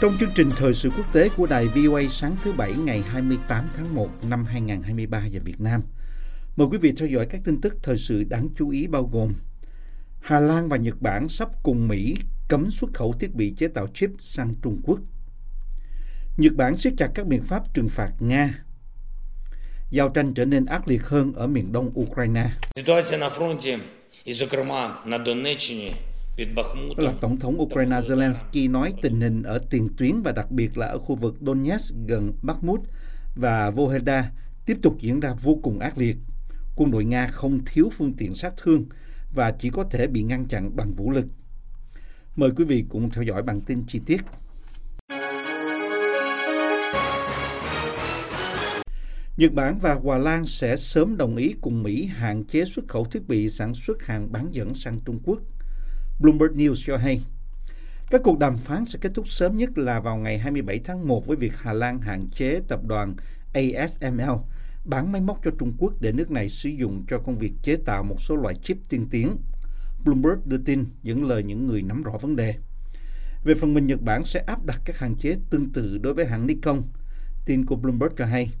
Trong chương trình thời sự quốc tế của đài VOA sáng thứ Bảy ngày 28 tháng 1 năm 2023 giờ Việt Nam, mời quý vị theo dõi các tin tức thời sự đáng chú ý bao gồm Hà Lan và Nhật Bản sắp cùng Mỹ cấm xuất khẩu thiết bị chế tạo chip sang Trung Quốc. Nhật Bản siết chặt các biện pháp trừng phạt Nga. Giao tranh trở nên ác liệt hơn ở miền đông Ukraine. Ситуація на фронті, і, зокрема, на Донеччині під Đó là Tổng thống Ukraine Zelensky nói tình hình ở tiền tuyến và đặc biệt là ở khu vực Donetsk gần Bakhmut và Voheda tiếp tục diễn ra vô cùng ác liệt. Quân đội Nga không thiếu phương tiện sát thương và chỉ có thể bị ngăn chặn bằng vũ lực. Mời quý vị cùng theo dõi bản tin chi tiết. Nhật Bản và Hòa Lan sẽ sớm đồng ý cùng Mỹ hạn chế xuất khẩu thiết bị sản xuất hàng bán dẫn sang Trung Quốc – Bloomberg News cho hay. Các cuộc đàm phán sẽ kết thúc sớm nhất là vào ngày 27 tháng 1 với việc Hà Lan hạn chế tập đoàn ASML bán máy móc cho Trung Quốc để nước này sử dụng cho công việc chế tạo một số loại chip tiên tiến. Bloomberg đưa tin dẫn lời những người nắm rõ vấn đề. Về phần mình, Nhật Bản sẽ áp đặt các hạn chế tương tự đối với hãng Nikon. Tin của Bloomberg cho hay.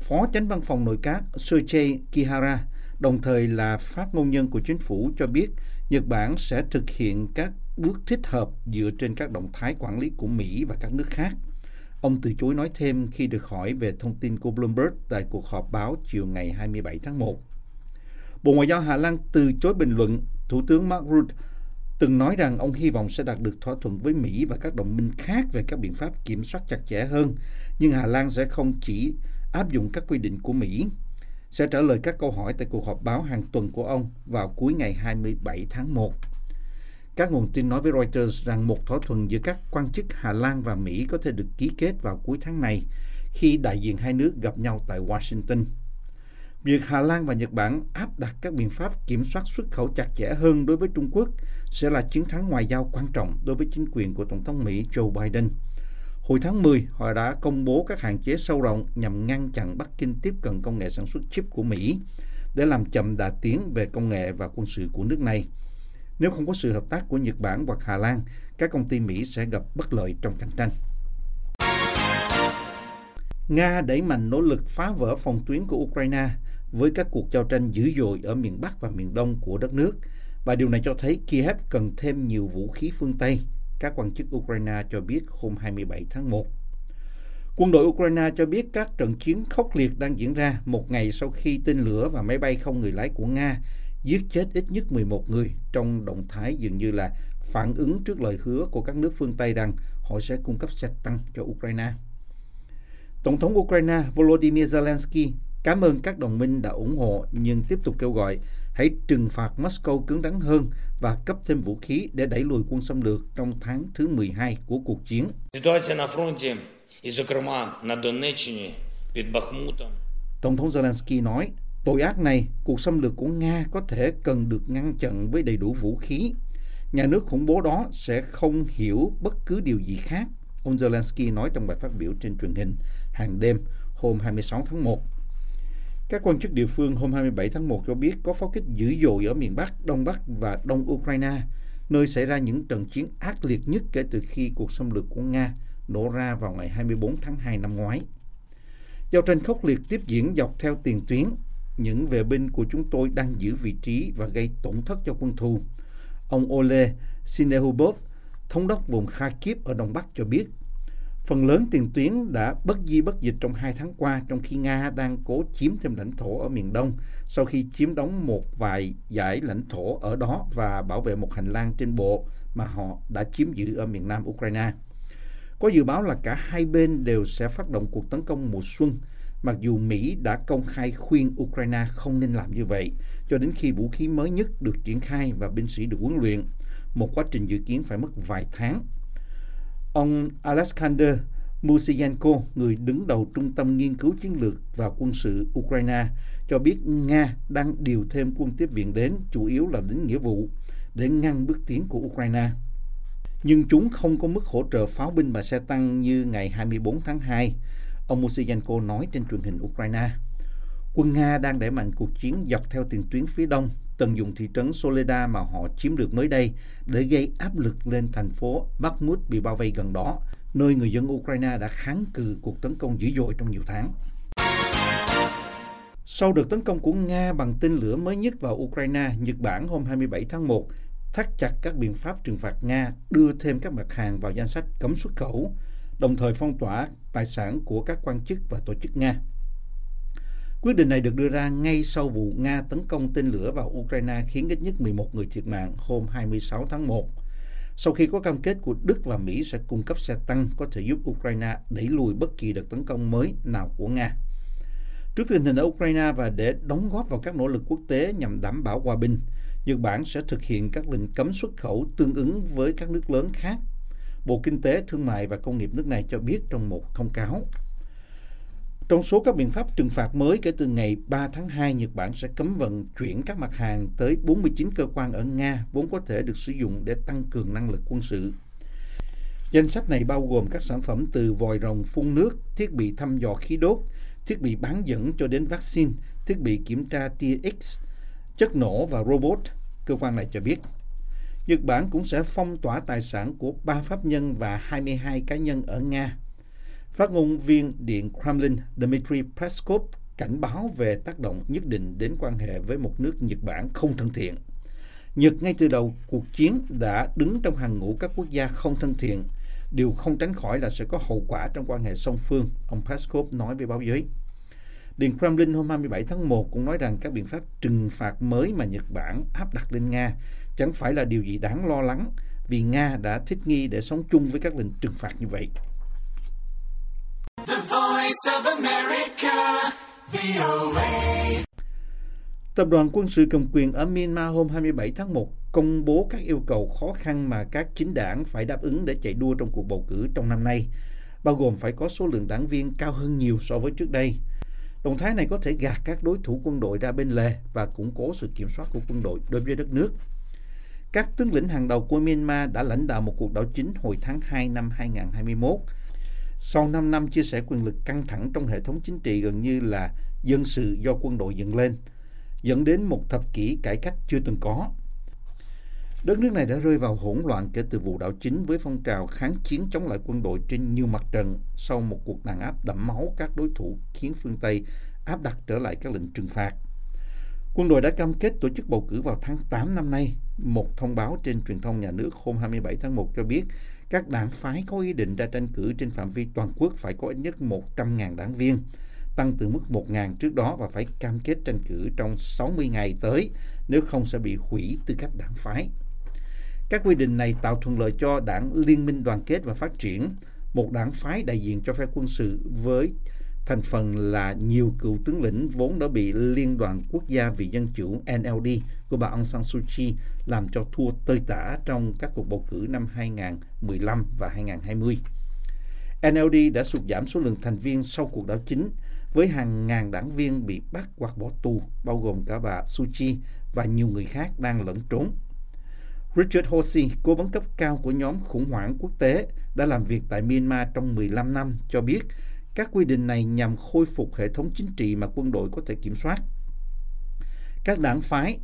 Phó Chánh Văn phòng Nội các Sergei Kihara, đồng thời là phát ngôn nhân của chính phủ cho biết Nhật Bản sẽ thực hiện các bước thích hợp dựa trên các động thái quản lý của Mỹ và các nước khác. Ông từ chối nói thêm khi được hỏi về thông tin của Bloomberg tại cuộc họp báo chiều ngày 27 tháng 1. Bộ Ngoại giao Hà Lan từ chối bình luận, Thủ tướng Mark Rutte từng nói rằng ông hy vọng sẽ đạt được thỏa thuận với Mỹ và các đồng minh khác về các biện pháp kiểm soát chặt chẽ hơn, nhưng Hà Lan sẽ không chỉ áp dụng các quy định của Mỹ. Sẽ trả lời các câu hỏi tại cuộc họp báo hàng tuần của ông vào cuối ngày 27 tháng 1. Các nguồn tin nói với Reuters rằng một thỏa thuận giữa các quan chức Hà Lan và Mỹ có thể được ký kết vào cuối tháng này khi đại diện hai nước gặp nhau tại Washington. Việc Hà Lan và Nhật Bản áp đặt các biện pháp kiểm soát xuất khẩu chặt chẽ hơn đối với Trung Quốc sẽ là chiến thắng ngoại giao quan trọng đối với chính quyền của Tổng thống Mỹ Joe Biden. Hồi tháng 10, họ đã công bố các hạn chế sâu rộng nhằm ngăn chặn Bắc Kinh tiếp cận công nghệ sản xuất chip của Mỹ để làm chậm đà tiến về công nghệ và quân sự của nước này. Nếu không có sự hợp tác của Nhật Bản hoặc Hà Lan, các công ty Mỹ sẽ gặp bất lợi trong cạnh tranh. Nga đẩy mạnh nỗ lực phá vỡ phòng tuyến của Ukraine với các cuộc giao tranh dữ dội ở miền Bắc và miền Đông của đất nước. Và điều này cho thấy Kiev cần thêm nhiều vũ khí phương Tây, các quan chức Ukraine cho biết hôm 27 tháng 1. Quân đội Ukraine cho biết các trận chiến khốc liệt đang diễn ra một ngày sau khi tên lửa và máy bay không người lái của Nga giết chết ít nhất 11 người, trong động thái dường như là phản ứng trước lời hứa của các nước phương Tây rằng họ sẽ cung cấp xe tăng cho Ukraine. Tổng thống Ukraine Volodymyr Zelensky cảm ơn các đồng minh đã ủng hộ nhưng tiếp tục kêu gọi hãy trừng phạt Moscow cứng rắn hơn và cấp thêm vũ khí để đẩy lùi quân xâm lược trong tháng thứ 12 của cuộc chiến. Tổng thống Zelensky nói, tội ác này, cuộc xâm lược của Nga có thể cần được ngăn chặn với đầy đủ vũ khí. Nhà nước khủng bố đó sẽ không hiểu bất cứ điều gì khác, ông Zelensky nói trong bài phát biểu trên truyền hình hàng đêm hôm 26 tháng 1. Các quan chức địa phương hôm 27 tháng 1 cho biết có pháo kích dữ dội ở miền Bắc, Đông Bắc và Đông Ukraine, nơi xảy ra những trận chiến ác liệt nhất kể từ khi cuộc xâm lược của Nga nổ ra vào ngày 24 tháng 2 năm ngoái. Giao tranh khốc liệt tiếp diễn dọc theo tiền tuyến. Những vệ binh của chúng tôi đang giữ vị trí và gây tổn thất cho quân thù. Ông Ole Sinehubov, thống đốc vùng Kharkiv ở Đông Bắc cho biết, phần lớn tiền tuyến đã bất di bất dịch trong hai tháng qua trong khi Nga đang cố chiếm thêm lãnh thổ ở miền Đông sau khi chiếm đóng một vài giải lãnh thổ ở đó và bảo vệ một hành lang trên bộ mà họ đã chiếm giữ ở miền Nam Ukraine. Có dự báo là cả hai bên đều sẽ phát động cuộc tấn công mùa xuân, mặc dù Mỹ đã công khai khuyên Ukraine không nên làm như vậy, cho đến khi vũ khí mới nhất được triển khai và binh sĩ được huấn luyện, một quá trình dự kiến phải mất vài tháng. Ông Alexander Musienko, người đứng đầu Trung tâm Nghiên cứu Chiến lược và Quân sự Ukraine, cho biết Nga đang điều thêm quân tiếp viện đến, chủ yếu là đến nghĩa vụ, để ngăn bước tiến của Ukraine. Nhưng chúng không có mức hỗ trợ pháo binh và xe tăng như ngày 24 tháng 2, ông Musienko nói trên truyền hình Ukraine. Quân Nga đang đẩy mạnh cuộc chiến dọc theo tiền tuyến phía đông, tận dụng thị trấn Soledar mà họ chiếm được mới đây để gây áp lực lên thành phố Bakhmut bị bao vây gần đó, nơi người dân Ukraine đã kháng cự cuộc tấn công dữ dội trong nhiều tháng. Sau đợt tấn công của Nga bằng tên lửa mới nhất vào Ukraine, Nhật Bản hôm 27 tháng 1 thắt chặt các biện pháp trừng phạt Nga, đưa thêm các mặt hàng vào danh sách cấm xuất khẩu, đồng thời phong tỏa tài sản của các quan chức và tổ chức Nga. Quyết định này được đưa ra ngay sau vụ Nga tấn công tên lửa vào Ukraine khiến ít nhất 11 người thiệt mạng hôm 26 tháng 1. Sau khi có cam kết của Đức và Mỹ sẽ cung cấp xe tăng có thể giúp Ukraine đẩy lùi bất kỳ đợt tấn công mới nào của Nga. Trước tình hình ở Ukraine và để đóng góp vào các nỗ lực quốc tế nhằm đảm bảo hòa bình, Nhật Bản sẽ thực hiện các lệnh cấm xuất khẩu tương ứng với các nước lớn khác. Bộ Kinh tế, Thương mại và Công nghiệp nước này cho biết trong một thông cáo. Trong số các biện pháp trừng phạt mới kể từ ngày 3 tháng 2, Nhật Bản sẽ cấm vận chuyển các mặt hàng tới 49 cơ quan ở Nga vốn có thể được sử dụng để tăng cường năng lực quân sự. Danh sách này bao gồm các sản phẩm từ vòi rồng phun nước, thiết bị thăm dò khí đốt, thiết bị bán dẫn cho đến vaccine, thiết bị kiểm tra tia X, chất nổ và robot, cơ quan này cho biết. Nhật Bản cũng sẽ phong tỏa tài sản của ba pháp nhân và 22 cá nhân ở Nga. Phát ngôn viên Điện Kremlin Dmitry Peskov cảnh báo về tác động nhất định đến quan hệ với một nước Nhật Bản không thân thiện. Nhật ngay từ đầu cuộc chiến đã đứng trong hàng ngũ các quốc gia không thân thiện. Điều không tránh khỏi là sẽ có hậu quả trong quan hệ song phương, ông Peskov nói với báo giới. Điện Kremlin hôm 27 tháng 1 cũng nói rằng các biện pháp trừng phạt mới mà Nhật Bản áp đặt lên Nga chẳng phải là điều gì đáng lo lắng vì Nga đã thích nghi để sống chung với các lệnh trừng phạt như vậy. Of America, VOA. Tập đoàn quân sự cầm quyền ở Myanmar hôm 27 tháng 1 công bố các yêu cầu khó khăn mà các chính đảng phải đáp ứng để chạy đua trong cuộc bầu cử trong năm nay, bao gồm phải có số lượng đảng viên cao hơn nhiều so với trước đây. Động thái này có thể gạt các đối thủ quân đội ra bên lề và củng cố sự kiểm soát của quân đội đối với đất nước. Các tướng lĩnh hàng đầu của Myanmar đã lãnh đạo một cuộc đảo chính hồi tháng 2 năm 2021. Sau 5 năm chia sẻ quyền lực căng thẳng trong hệ thống chính trị gần như là dân sự do quân đội dựng lên, dẫn đến một thập kỷ cải cách chưa từng có. Đất nước này đã rơi vào hỗn loạn kể từ vụ đảo chính với phong trào kháng chiến chống lại quân đội trên nhiều mặt trận sau một cuộc đàn áp đẫm máu các đối thủ khiến phương Tây áp đặt trở lại các lệnh trừng phạt. Quân đội đã cam kết tổ chức bầu cử vào tháng 8 năm nay. Một thông báo trên truyền thông nhà nước hôm 27 tháng 1 cho biết các đảng phái có ý định ra tranh cử trên phạm vi toàn quốc phải có ít nhất 100.000 đảng viên, tăng từ mức 1.000 trước đó và phải cam kết tranh cử trong 60 ngày tới, nếu không sẽ bị hủy tư cách đảng phái. Các quy định này tạo thuận lợi cho đảng Liên minh Đoàn kết và Phát triển, một đảng phái đại diện cho phe quân sự với thành phần là nhiều cựu tướng lĩnh vốn đã bị Liên đoàn Quốc gia vì Dân chủ NLD của bà Aung San Suu Kyi làm cho thua tơi tả trong các cuộc bầu cử năm 2015 và 2020. NLD đã sụt giảm số lượng thành viên sau cuộc đảo chính với hàng ngàn đảng viên bị bắt hoặc bỏ tù, bao gồm cả bà Suu Kyi và nhiều người khác đang lẫn trốn. Richard Horsey, cố vấn cấp cao của nhóm khủng hoảng quốc tế, đã làm việc tại Myanmar trong 15 năm, cho biết các quy định này nhằm khôi phục hệ thống chính trị mà quân đội có thể kiểm soát. Các đảng phái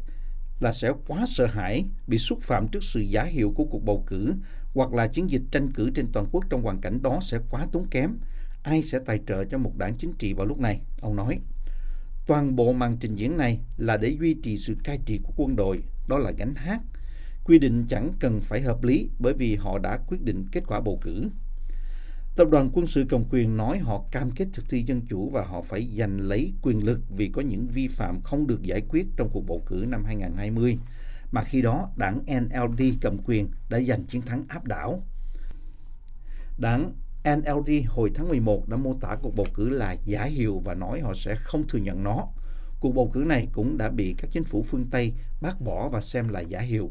là sẽ quá sợ hãi bị xúc phạm trước sự giả hiệu của cuộc bầu cử hoặc là chiến dịch tranh cử trên toàn quốc trong hoàn cảnh đó sẽ quá tốn kém. Ai sẽ tài trợ cho một đảng chính trị vào lúc này? Ông nói. Toàn bộ màn trình diễn này là để duy trì sự cai trị của quân đội, đó là gánh hát. Quy định chẳng cần phải hợp lý bởi vì họ đã quyết định kết quả bầu cử. Tập đoàn quân sự cầm quyền nói họ cam kết thực thi dân chủ và họ phải giành lấy quyền lực vì có những vi phạm không được giải quyết trong cuộc bầu cử năm 2020, mà khi đó đảng NLD cầm quyền đã giành chiến thắng áp đảo. Đảng NLD hồi tháng 11 đã mô tả cuộc bầu cử là giả hiệu và nói họ sẽ không thừa nhận nó. Cuộc bầu cử này cũng đã bị các chính phủ phương Tây bác bỏ và xem là giả hiệu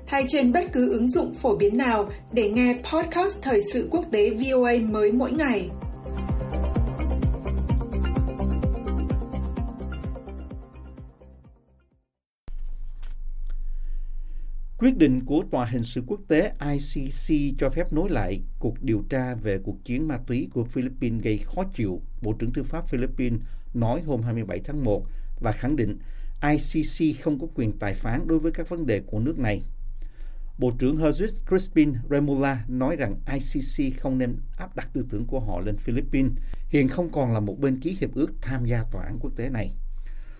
hay trên bất cứ ứng dụng phổ biến nào để nghe podcast thời sự quốc tế VOA mới mỗi ngày. Quyết định của Tòa hình sự quốc tế ICC cho phép nối lại cuộc điều tra về cuộc chiến ma túy của Philippines gây khó chịu, Bộ trưởng Tư pháp Philippines nói hôm 27 tháng 1 và khẳng định ICC không có quyền tài phán đối với các vấn đề của nước này. Bộ trưởng Jesus Crispin Remula nói rằng ICC không nên áp đặt tư tưởng của họ lên Philippines, hiện không còn là một bên ký hiệp ước tham gia tòa án quốc tế này.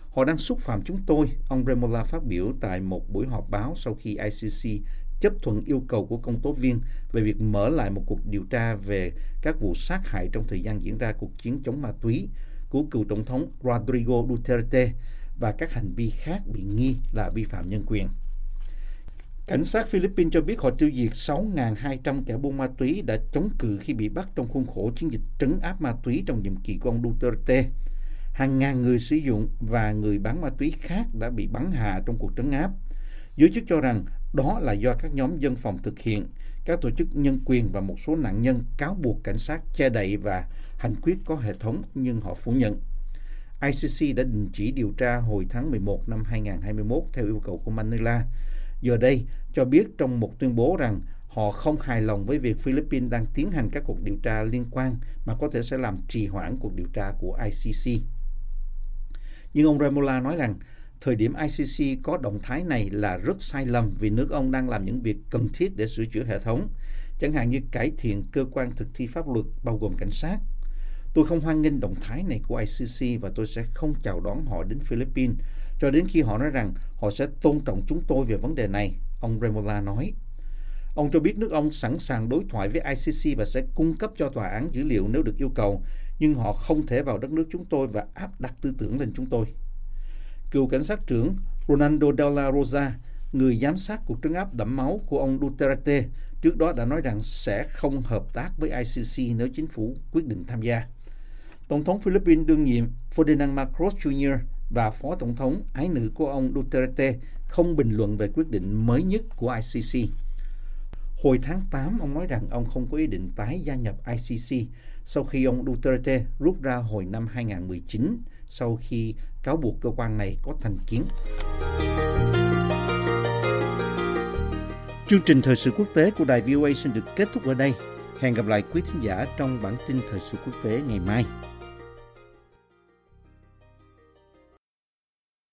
Họ đang xúc phạm chúng tôi, ông Remola phát biểu tại một buổi họp báo sau khi ICC chấp thuận yêu cầu của công tố viên về việc mở lại một cuộc điều tra về các vụ sát hại trong thời gian diễn ra cuộc chiến chống ma túy của cựu tổng thống Rodrigo Duterte và các hành vi khác bị nghi là vi phạm nhân quyền. Cảnh sát Philippines cho biết họ tiêu diệt 6.200 kẻ buôn ma túy đã chống cự khi bị bắt trong khuôn khổ chiến dịch trấn áp ma túy trong nhiệm kỳ của ông Duterte. Hàng ngàn người sử dụng và người bán ma túy khác đã bị bắn hạ trong cuộc trấn áp. Giới chức cho rằng đó là do các nhóm dân phòng thực hiện. Các tổ chức nhân quyền và một số nạn nhân cáo buộc cảnh sát che đậy và hành quyết có hệ thống nhưng họ phủ nhận. ICC đã đình chỉ điều tra hồi tháng 11 năm 2021 theo yêu cầu của Manila giờ đây cho biết trong một tuyên bố rằng họ không hài lòng với việc Philippines đang tiến hành các cuộc điều tra liên quan mà có thể sẽ làm trì hoãn cuộc điều tra của ICC. Nhưng ông Remola nói rằng thời điểm ICC có động thái này là rất sai lầm vì nước ông đang làm những việc cần thiết để sửa chữa hệ thống, chẳng hạn như cải thiện cơ quan thực thi pháp luật bao gồm cảnh sát. Tôi không hoan nghênh động thái này của ICC và tôi sẽ không chào đón họ đến Philippines cho đến khi họ nói rằng họ sẽ tôn trọng chúng tôi về vấn đề này, ông Remola nói. Ông cho biết nước ông sẵn sàng đối thoại với ICC và sẽ cung cấp cho tòa án dữ liệu nếu được yêu cầu, nhưng họ không thể vào đất nước chúng tôi và áp đặt tư tưởng lên chúng tôi. Cựu cảnh sát trưởng Ronaldo Della Rosa, người giám sát cuộc trấn áp đẫm máu của ông Duterte, trước đó đã nói rằng sẽ không hợp tác với ICC nếu chính phủ quyết định tham gia. Tổng thống Philippines đương nhiệm Ferdinand Marcos Jr và Phó Tổng thống ái nữ của ông Duterte không bình luận về quyết định mới nhất của ICC. Hồi tháng 8, ông nói rằng ông không có ý định tái gia nhập ICC sau khi ông Duterte rút ra hồi năm 2019 sau khi cáo buộc cơ quan này có thành kiến. Chương trình thời sự quốc tế của đài VOA xin được kết thúc ở đây. Hẹn gặp lại quý thính giả trong bản tin thời sự quốc tế ngày mai.